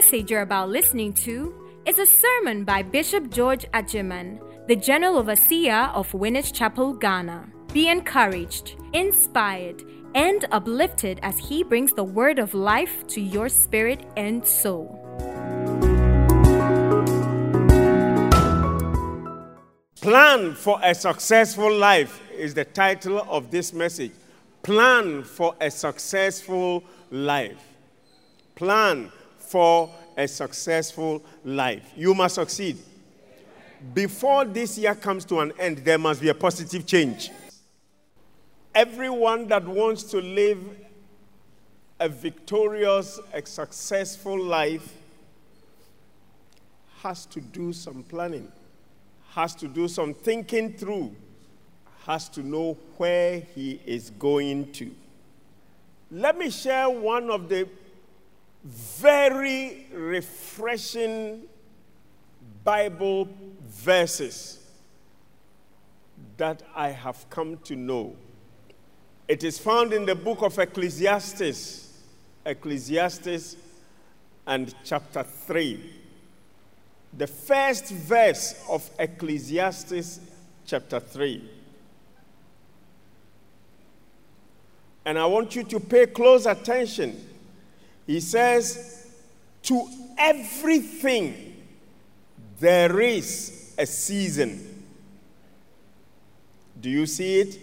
message you're about listening to is a sermon by Bishop George Adjeman, the General Overseer of Winners Chapel, Ghana. Be encouraged, inspired, and uplifted as he brings the word of life to your spirit and soul. Plan for a successful life is the title of this message. Plan for a successful life. Plan for a successful life. You must succeed. Before this year comes to an end, there must be a positive change. Everyone that wants to live a victorious, a successful life has to do some planning, has to do some thinking through, has to know where he is going to. Let me share one of the very refreshing Bible verses that I have come to know. It is found in the book of Ecclesiastes, Ecclesiastes and chapter 3. The first verse of Ecclesiastes chapter 3. And I want you to pay close attention. He says, To everything there is a season. Do you see it?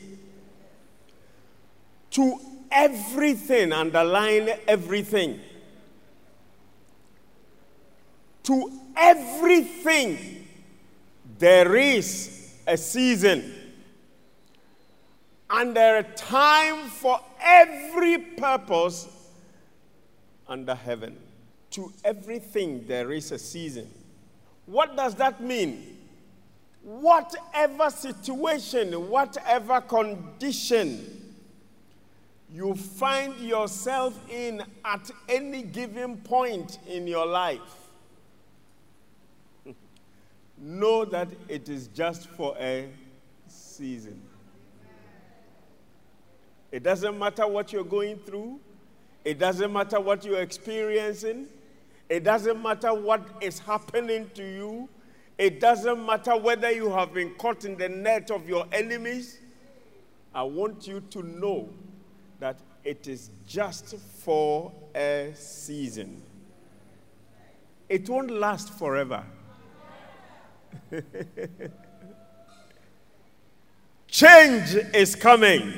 To everything, underline everything. To everything there is a season and there a time for every purpose under heaven. To everything there is a season. What does that mean? Whatever situation, whatever condition you find yourself in at any given point in your life, know that it is just for a season. It doesn't matter what you're going through. It doesn't matter what you're experiencing. It doesn't matter what is happening to you. It doesn't matter whether you have been caught in the net of your enemies. I want you to know that it is just for a season. It won't last forever. Change is coming.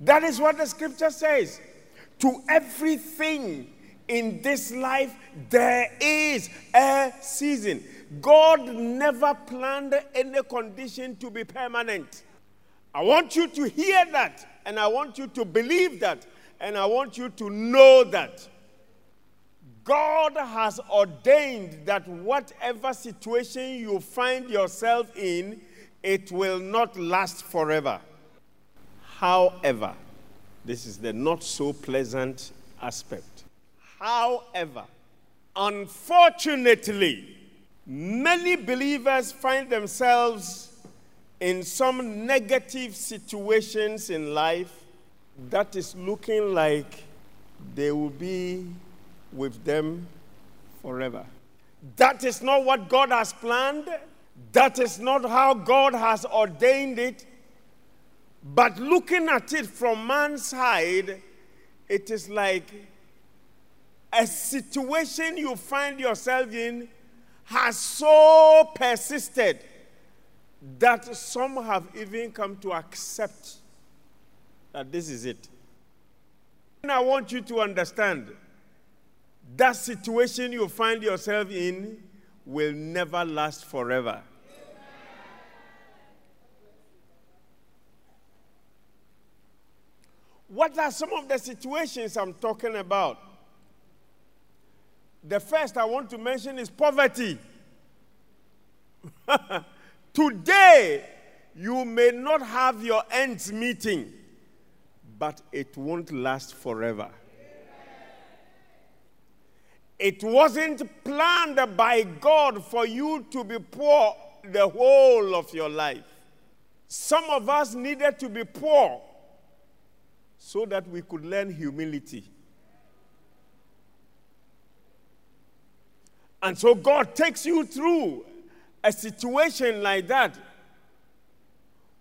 That is what the scripture says. To everything in this life, there is a season. God never planned any condition to be permanent. I want you to hear that, and I want you to believe that, and I want you to know that. God has ordained that whatever situation you find yourself in, it will not last forever. However, this is the not so pleasant aspect. However, unfortunately, many believers find themselves in some negative situations in life that is looking like they will be with them forever. That is not what God has planned. That is not how God has ordained it. But looking at it from man's side, it is like a situation you find yourself in has so persisted that some have even come to accept that this is it. And I want you to understand that situation you find yourself in will never last forever. What are some of the situations I'm talking about? The first I want to mention is poverty. Today, you may not have your ends meeting, but it won't last forever. It wasn't planned by God for you to be poor the whole of your life. Some of us needed to be poor so that we could learn humility. And so God takes you through a situation like that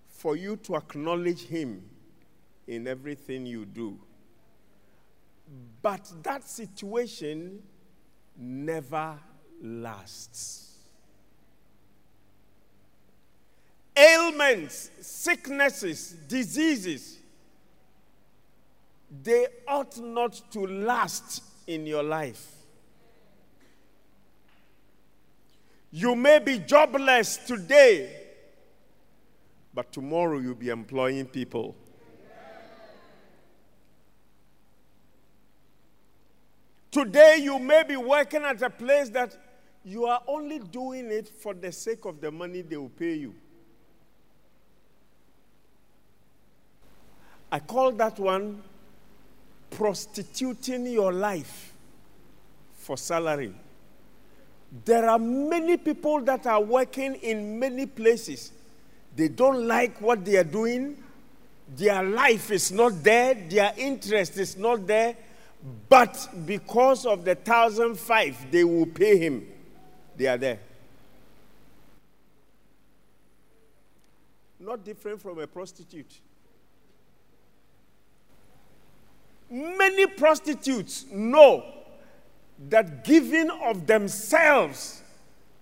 for you to acknowledge Him in everything you do. But that situation never lasts. Ailments, sicknesses, diseases, they ought not to last in your life. You may be jobless today, but tomorrow you'll be employing people. Today you may be working at a place that you are only doing it for the sake of the money they will pay you. I call that one prostituting your life for salary. There are many people that are working in many places. They don't like what they are doing. Their life is not there. Their interest is not there. But because of the thousand five, they will pay him. They are there. Not different from a prostitute. Many prostitutes know that giving of themselves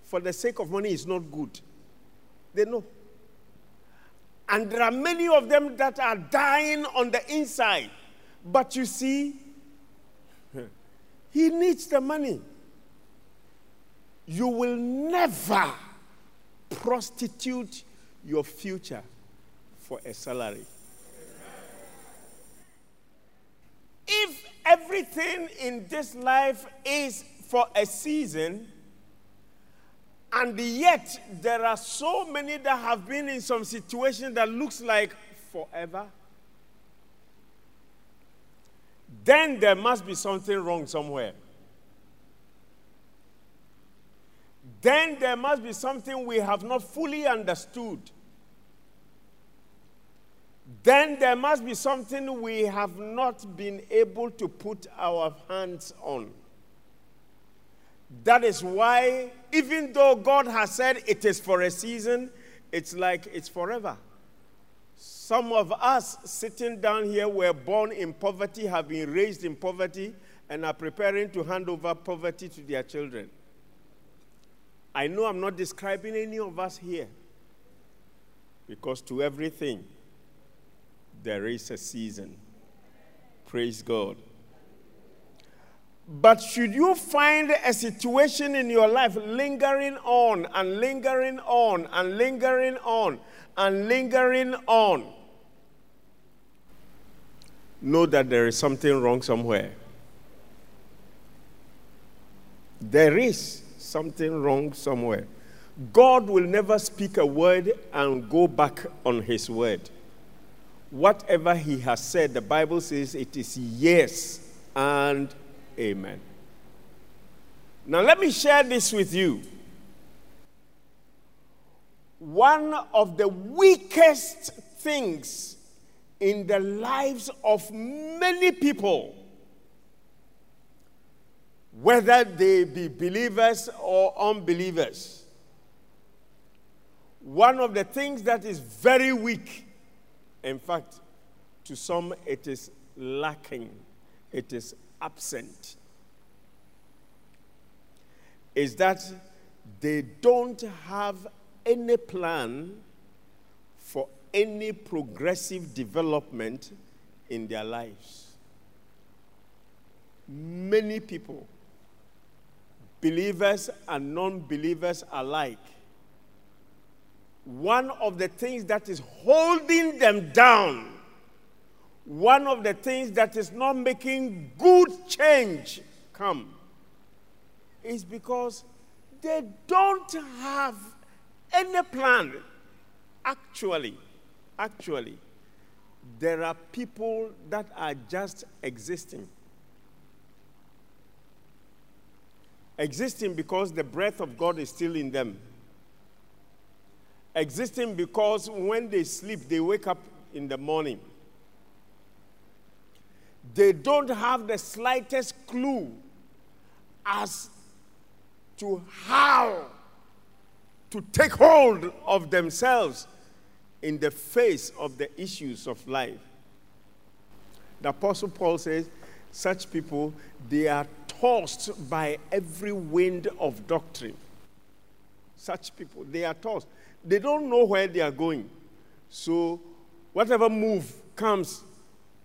for the sake of money is not good. They know. And there are many of them that are dying on the inside. But you see, he needs the money. You will never prostitute your future for a salary. If everything in this life is for a season, and yet there are so many that have been in some situation that looks like forever, then there must be something wrong somewhere. Then there must be something we have not fully understood then there must be something we have not been able to put our hands on. That is why, even though God has said it is for a season, it's like it's forever. Some of us sitting down here were born in poverty, have been raised in poverty, and are preparing to hand over poverty to their children. I know I'm not describing any of us here because to everything there is a season. Praise God. But should you find a situation in your life lingering on and lingering on and lingering on and lingering on, know that there is something wrong somewhere. There is something wrong somewhere. God will never speak a word and go back on his word whatever he has said, the Bible says it is yes and amen. Now, let me share this with you. One of the weakest things in the lives of many people, whether they be believers or unbelievers, one of the things that is very weak in fact, to some it is lacking, it is absent. Is that they don't have any plan for any progressive development in their lives. Many people, believers and non believers alike, one of the things that is holding them down, one of the things that is not making good change come, is because they don't have any plan. Actually, actually, there are people that are just existing. Existing because the breath of God is still in them existing because when they sleep, they wake up in the morning. they don't have the slightest clue as to how to take hold of themselves in the face of the issues of life. The Apostle Paul says, such people, they are tossed by every wind of doctrine. Such people, they are tossed. They don't know where they are going. So, whatever move comes,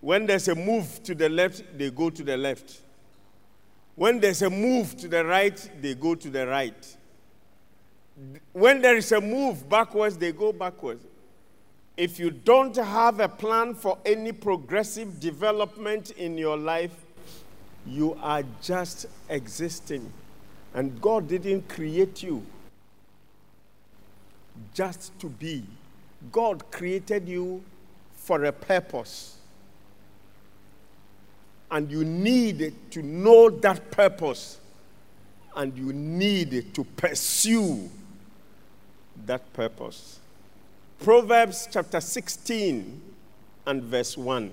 when there's a move to the left, they go to the left. When there's a move to the right, they go to the right. When there is a move backwards, they go backwards. If you don't have a plan for any progressive development in your life, you are just existing. And God didn't create you just to be. God created you for a purpose. And you need to know that purpose. And you need to pursue that purpose. Proverbs chapter 16 and verse 1.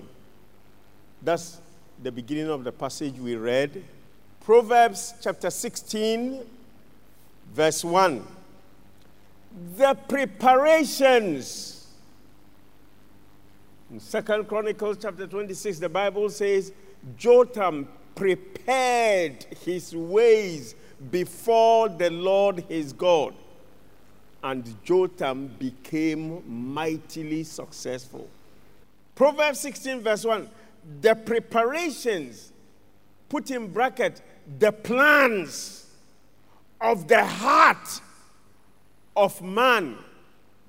That's the beginning of the passage we read. Proverbs chapter 16, verse 1. The preparations. In Second Chronicles chapter 26, the Bible says, Jotham prepared his ways before the Lord his God and Jotham became mightily successful. Proverbs 16, verse 1 the preparations, put in bracket, the plans of the heart of man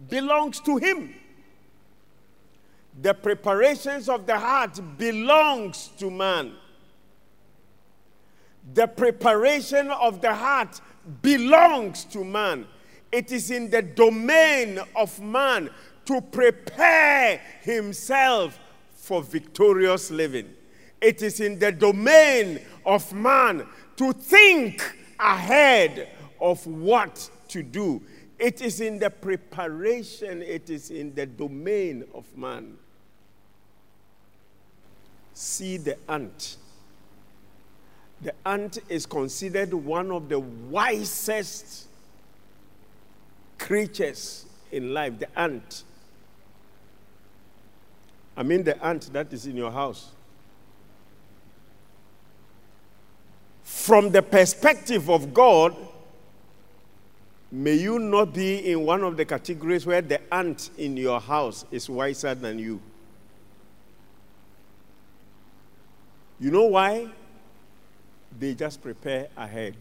belongs to him. The preparations of the heart belongs to man. The preparation of the heart belongs to man. It is in the domain of man to prepare himself for victorious living. It is in the domain of man to think ahead of what to do. It is in the preparation, it is in the domain of man. See the ant. The ant is considered one of the wisest creatures in life, the ant. I mean, the ant that is in your house. From the perspective of God, may you not be in one of the categories where the ant in your house is wiser than you. You know why? They just prepare ahead.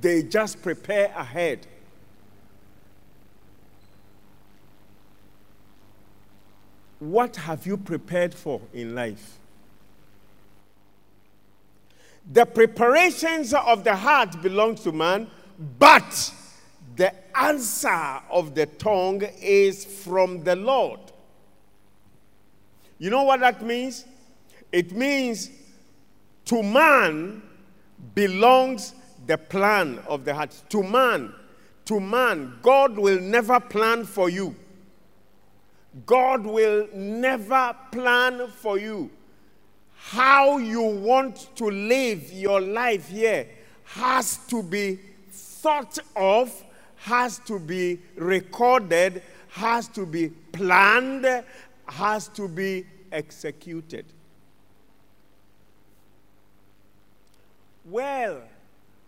They just prepare ahead. What have you prepared for in life? The preparations of the heart belong to man, but the answer of the tongue is from the Lord. You know what that means? It means to man belongs the plan of the heart. To man, to man, God will never plan for you. God will never plan for you. How you want to live your life here has to be thought of, has to be recorded, has to be planned, has to be executed. Well,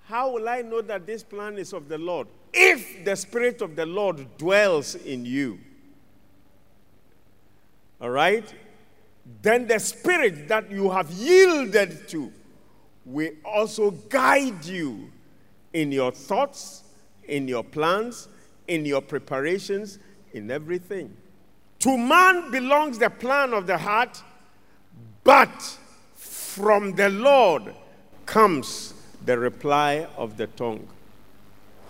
how will I know that this plan is of the Lord? If the Spirit of the Lord dwells in you. All right? Then the Spirit that you have yielded to will also guide you in your thoughts, in your plans, in your preparations, in everything. To man belongs the plan of the heart, but from the Lord comes the reply of the tongue.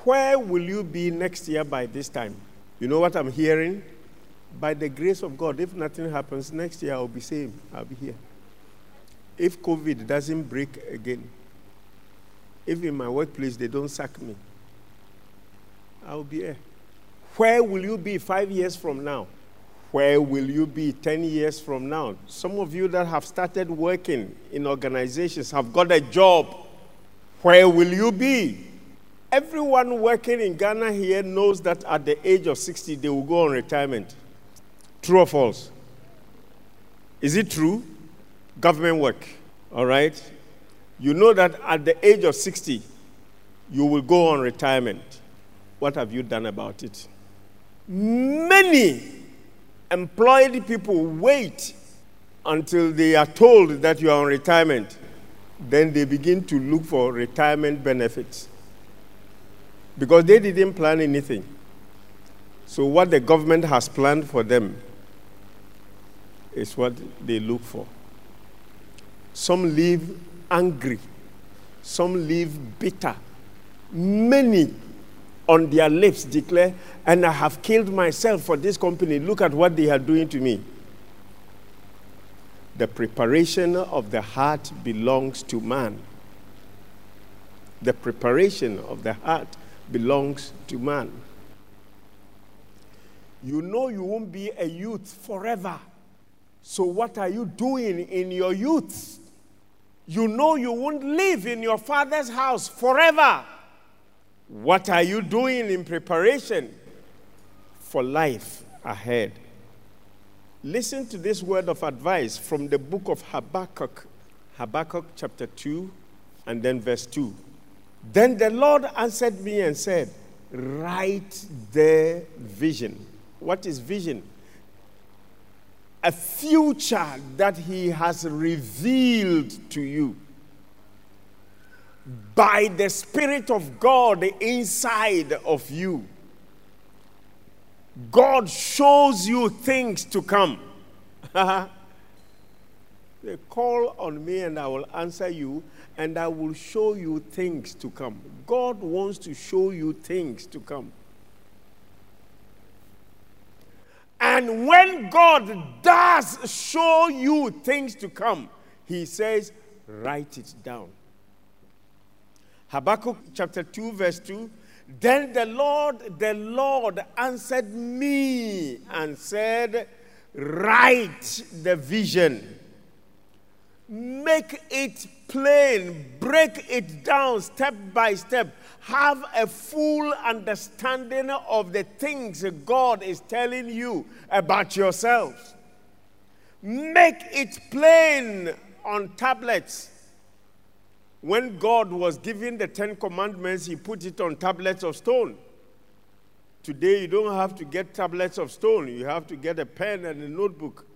Where will you be next year by this time? You know what I'm hearing? By the grace of God, if nothing happens, next year I'll be same. I'll be here. If COVID doesn't break again, if in my workplace they don't sack me, I'll be here. Where will you be five years from now? Where will you be 10 years from now? Some of you that have started working in organizations have got a job. Where will you be? Everyone working in Ghana here knows that at the age of 60 they will go on retirement. True or false? Is it true? Government work, all right? You know that at the age of 60 you will go on retirement. What have you done about it? Many employed people wait until they are told that you are on retirement. Then they begin to look for retirement benefits because they didn't plan anything. So, what the government has planned for them is what they look for. Some leave angry, some leave bitter. Many on their lips declare, and I have killed myself for this company. Look at what they are doing to me. The preparation of the heart belongs to man. The preparation of the heart belongs to man. You know you won't be a youth forever. So, what are you doing in your youth? You know you won't live in your father's house forever. What are you doing in preparation for life ahead? Listen to this word of advice from the book of Habakkuk, Habakkuk chapter 2, and then verse 2. Then the Lord answered me and said, Write the vision. What is vision? A future that He has revealed to you by the Spirit of God inside of you. God shows you things to come. they call on me and I will answer you and I will show you things to come. God wants to show you things to come. And when God does show you things to come, He says, write it down. Habakkuk chapter 2, verse 2. Then the Lord, the Lord answered me and said, Write the vision, make it plain, break it down step by step. Have a full understanding of the things God is telling you about yourselves. Make it plain on tablets when God was giving the Ten Commandments, He put it on tablets of stone. Today, you don't have to get tablets of stone. You have to get a pen and a notebook,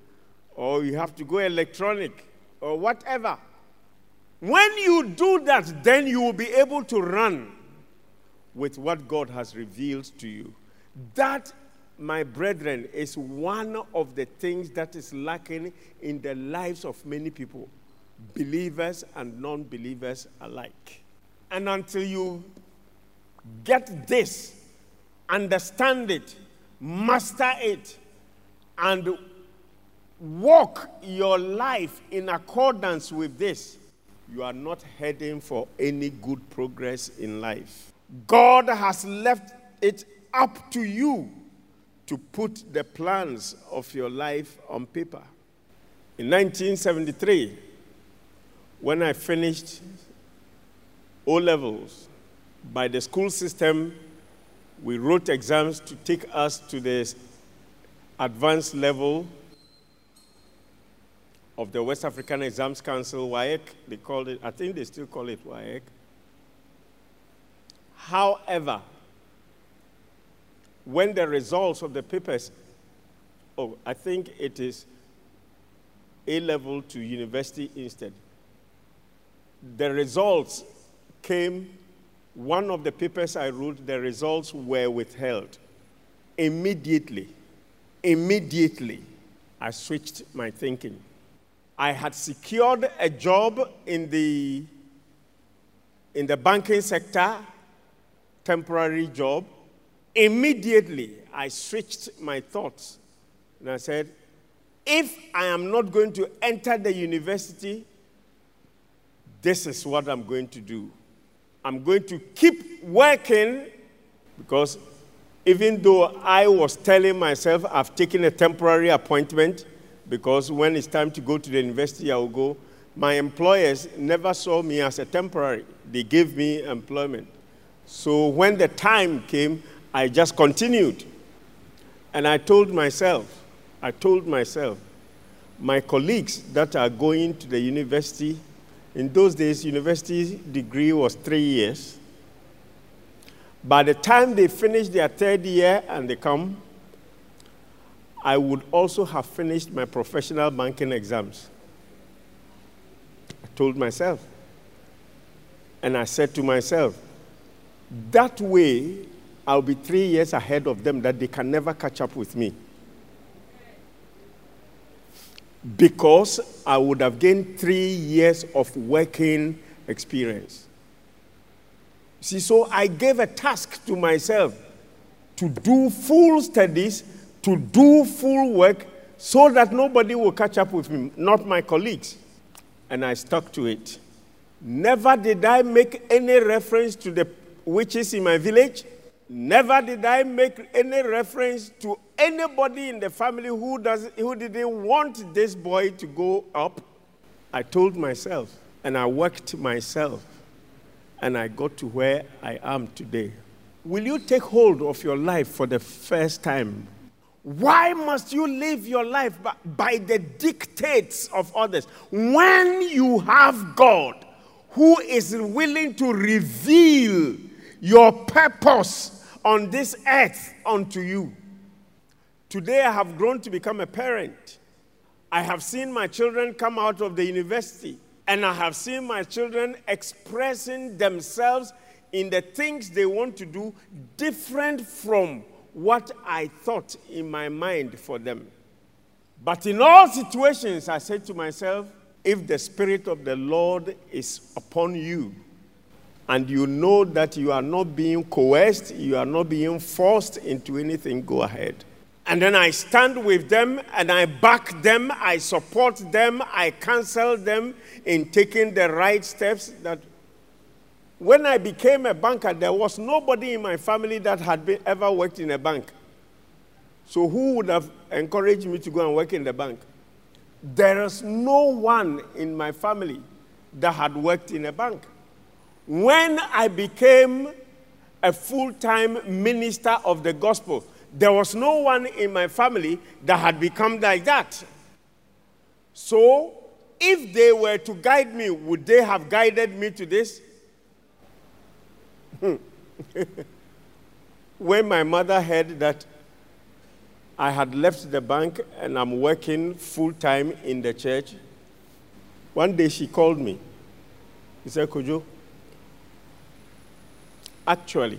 or you have to go electronic, or whatever. When you do that, then you will be able to run with what God has revealed to you. That, my brethren, is one of the things that is lacking in the lives of many people believers and non believers alike. And until you get this, understand it, master it, and walk your life in accordance with this, you are not heading for any good progress in life. God has left it up to you to put the plans of your life on paper. In 1973, when I finished O levels, by the school system, we wrote exams to take us to the advanced level of the West African Exams Council, WAEC. They called it, I think they still call it WAEC. However, when the results of the papers, oh, I think it is A level to university instead the results came, one of the papers I wrote, the results were withheld. Immediately, immediately, I switched my thinking. I had secured a job in the, in the banking sector, temporary job. Immediately, I switched my thoughts and I said, if I am not going to enter the university, this is what I'm going to do. I'm going to keep working because even though I was telling myself I've taken a temporary appointment because when it's time to go to the university, I will go. My employers never saw me as a temporary, they gave me employment. So when the time came, I just continued. And I told myself, I told myself, my colleagues that are going to the university, in those days, university degree was three years. By the time they finish their third year and they come, I would also have finished my professional banking exams. I told myself. And I said to myself, that way I'll be three years ahead of them that they can never catch up with me. Because I would have gained three years of working experience. See, so I gave a task to myself to do full studies, to do full work, so that nobody will catch up with me, not my colleagues. And I stuck to it. Never did I make any reference to the witches in my village. Never did I make any reference to anybody in the family who, does, who didn't want this boy to go up. I told myself, and I worked myself and I got to where I am today. Will you take hold of your life for the first time? Why must you live your life by the dictates of others when you have God who is willing to reveal your purpose on this earth unto you? Today I have grown to become a parent. I have seen my children come out of the university. And I have seen my children expressing themselves in the things they want to do different from what I thought in my mind for them. But in all situations, I said to myself, if the Spirit of the Lord is upon you, and you know that you are not being coerced, you are not being forced into anything, go ahead. And then I stand with them and I back them, I support them, I counsel them in taking the right steps. That when I became a banker, there was nobody in my family that had been, ever worked in a bank. So who would have encouraged me to go and work in the bank? There is no one in my family that had worked in a bank. When I became a full time minister of the gospel, there was no one in my family that had become like that. So, if they were to guide me, would they have guided me to this? Hmm. when my mother heard that I had left the bank and I'm working full time in the church, one day she called me. She said, Kojo, actually,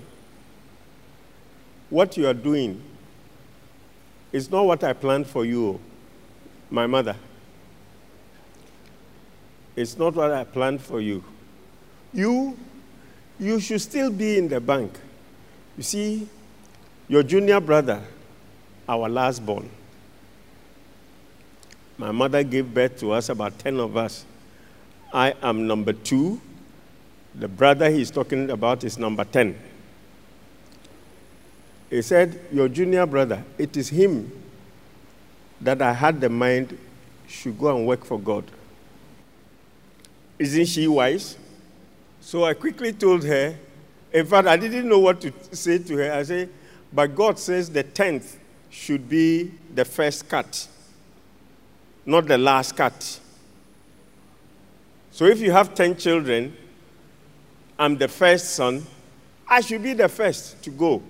what you are doing is not what I planned for you, my mother. It's not what I planned for you. You, you should still be in the bank. You see, your junior brother, our last born, my mother gave birth to us, about 10 of us. I am number two. The brother he's talking about is number 10. He said, Your junior brother, it is him that I had the mind should go and work for God. Isn't she wise? So I quickly told her, in fact, I didn't know what to say to her. I said, But God says the tenth should be the first cut, not the last cut. So if you have 10 children, I'm the first son, I should be the first to go.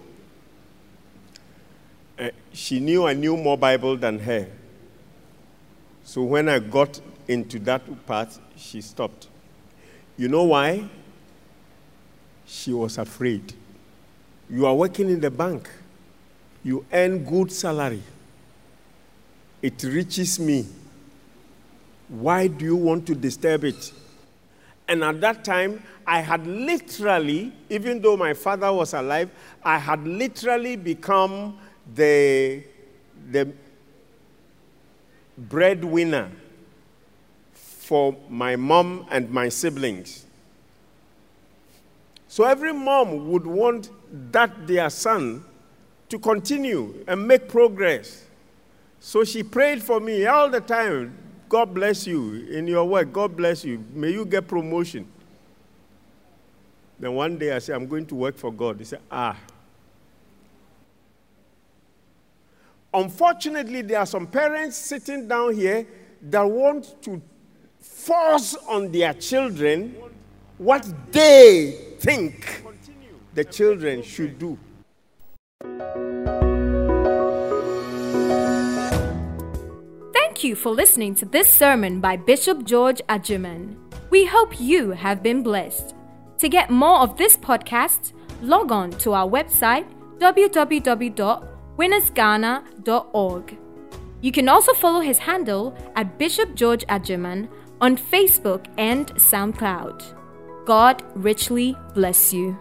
Uh, she knew I knew more Bible than her. So when I got into that part, she stopped. You know why? She was afraid. You are working in the bank. You earn good salary. It reaches me. Why do you want to disturb it? And at that time, I had literally, even though my father was alive, I had literally become the, the breadwinner for my mom and my siblings. So every mom would want that their son to continue and make progress. So she prayed for me all the time. God bless you in your work. God bless you. May you get promotion. Then one day I said, I'm going to work for God. He said, Ah. Unfortunately, there are some parents sitting down here that want to force on their children what they think the children should do. Thank you for listening to this sermon by Bishop George Adjeman. We hope you have been blessed. To get more of this podcast, log on to our website www.winnersghana.org. You can also follow his handle at Bishop George Adjeman on Facebook and SoundCloud. God richly bless you.